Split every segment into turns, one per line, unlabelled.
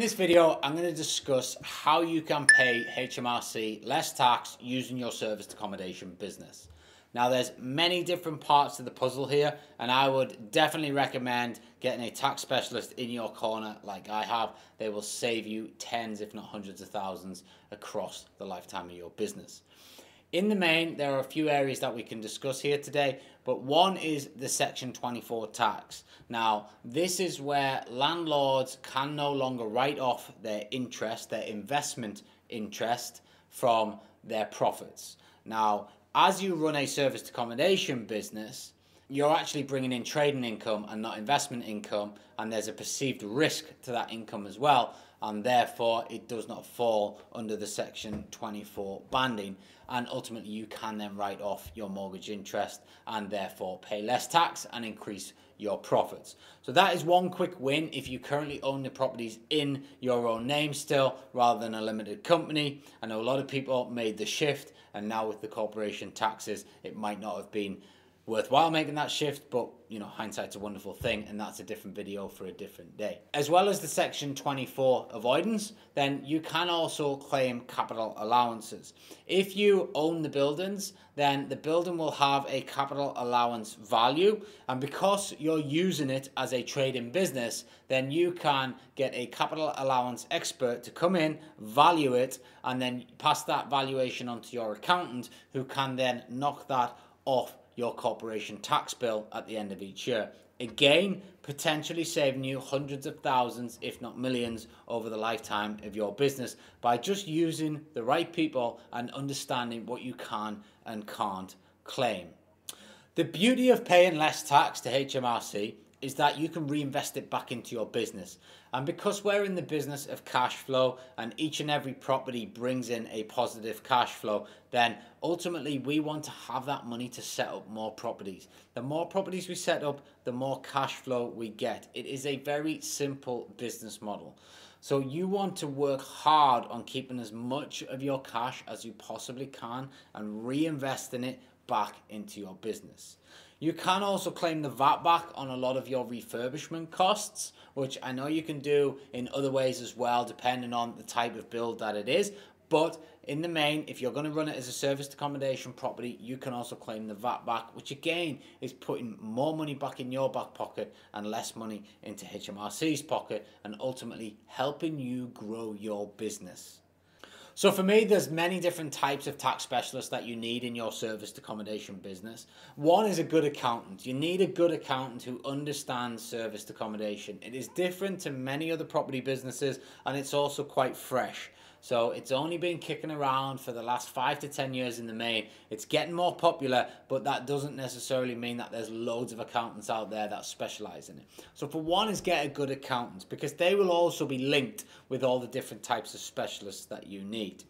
this video, I'm going to discuss how you can pay HMRC less tax using your serviced accommodation business. Now, there's many different parts to the puzzle here, and I would definitely recommend getting a tax specialist in your corner like I have. They will save you tens, if not hundreds of thousands across the lifetime of your business. In the main, there are a few areas that we can discuss here today, but one is the Section 24 tax. Now, this is where landlords can no longer write off their interest, their investment interest, from their profits. Now, as you run a serviced accommodation business, you're actually bringing in trading income and not investment income, and there's a perceived risk to that income as well and therefore it does not fall under the section 24 banding and ultimately you can then write off your mortgage interest and therefore pay less tax and increase your profits. So that is one quick win if you currently own the properties in your own name still rather than a limited company. I know a lot of people made the shift and now with the corporation taxes it might not have been worthwhile making that shift, but you know, hindsight's a wonderful thing, and that's a different video for a different day. As well as the Section 24 avoidance, then you can also claim capital allowances. If you own the buildings, then the building will have a capital allowance value, and because you're using it as a trading business, then you can get a capital allowance expert to come in, value it, and then pass that valuation onto your accountant, who can then knock that off your corporation tax bill at the end of each year. Again, potentially saving you hundreds of thousands, if not millions, over the lifetime of your business by just using the right people and understanding what you can and can't claim. The beauty of paying less tax to HMRC is that you can reinvest it back into your business. And because we're in the business of cash flow and each and every property brings in a positive cash flow, then ultimately we want to have that money to set up more properties. The more properties we set up, the more cash flow we get. It is a very simple business model. So you want to work hard on keeping as much of your cash as you possibly can and reinvesting it back into your business. You can also claim the VAT back on a lot of your refurbishment costs, which I know you can do in other ways as well, depending on the type of build that it is. But in the main, if you're going to run it as a serviced accommodation property, you can also claim the VAT back, which again is putting more money back in your back pocket and less money into HMRC's pocket and ultimately helping you grow your business. So for me, there's many different types of tax specialists that you need in your serviced accommodation business. One is a good accountant. You need a good accountant who understands serviced accommodation. It is different to many other property businesses and it's also quite fresh. So it's only been kicking around for the last five to ten years in the main. It's getting more popular, but that doesn't necessarily mean that there's loads of accountants out there that specialize in it. So for one is get a good accountant because they will also be linked with all the different types of specialists that you need.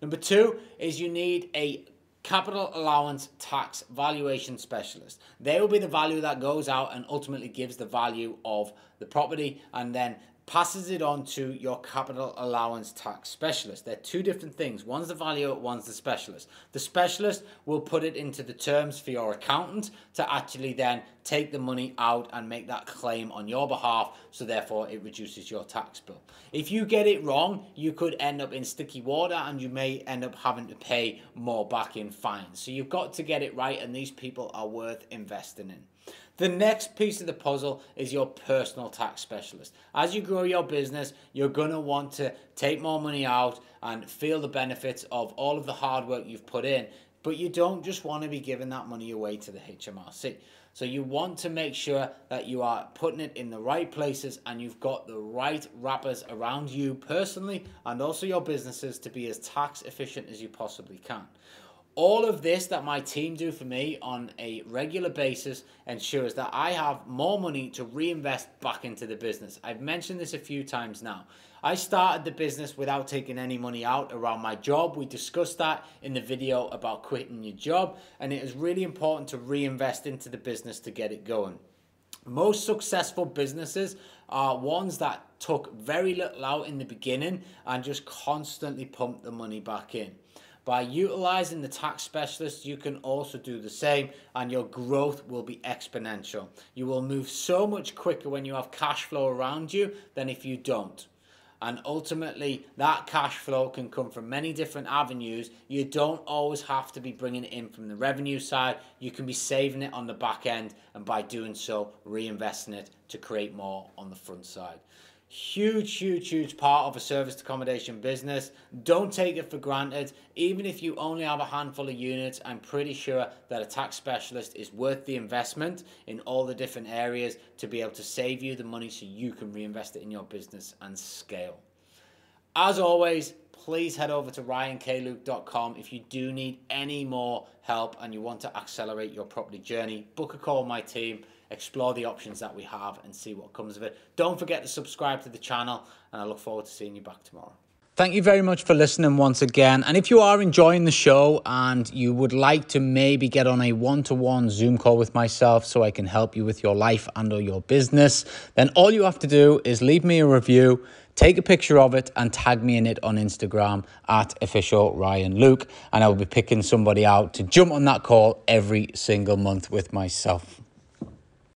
Number two is you need a capital allowance tax valuation specialist. They will be the value that goes out and ultimately gives the value of the property and then passes it on to your capital allowance tax specialist. They're two different things. One's the valuer, one's the specialist. The specialist will put it into the terms for your accountant to actually then take the money out and make that claim on your behalf, so therefore it reduces your tax bill. If you get it wrong, you could end up in sticky water and you may end up having to pay more back in fines. So you've got to get it right, and these people are worth investing in. The next piece of the puzzle is your personal tax specialist. As you grow your business, you're going to want to take more money out and feel the benefits of all of the hard work you've put in. But you don't just want to be giving that money away to the HMRC. So you want to make sure that you are putting it in the right places and you've got the right wrappers around you personally and also your businesses to be as tax efficient as you possibly can. All of this that my team do for me on a regular basis ensures that I have more money to reinvest back into the business. I've mentioned this a few times now. I started the business without taking any money out around my job. We discussed that in the video about quitting your job, and it is really important to reinvest into the business to get it going. Most successful businesses are ones that took very little out in the beginning and just constantly pumped the money back in. By utilizing the tax specialist, you can also do the same and your growth will be exponential. You will move so much quicker when you have cash flow around you than if you don't. And ultimately, that cash flow can come from many different avenues. You don't always have to be bringing it in from the revenue side. You can be saving it on the back end, and by doing so, reinvesting it to create more on the front side. Huge, huge, huge part of a serviced accommodation business. Don't take it for granted. Even if you only have a handful of units, I'm pretty sure that a tax specialist is worth the investment in all the different areas to be able to save you the money so you can reinvest it in your business and scale. As always, please head over to ryanluke.com if you do need any more help and you want to accelerate your property journey. Book a call my team explore the options that we have and see what comes of it. Don't forget to subscribe to the channel, and I look forward to seeing you back tomorrow. Thank you very much for listening once again. And if you are enjoying the show and you would like to maybe get on a one-to-one Zoom call with myself so I can help you with your life and or your business, then all you have to do is leave me a review, take a picture of it and tag me in it on Instagram at official Ryan Luke. And I will be picking somebody out to jump on that call every single month with myself.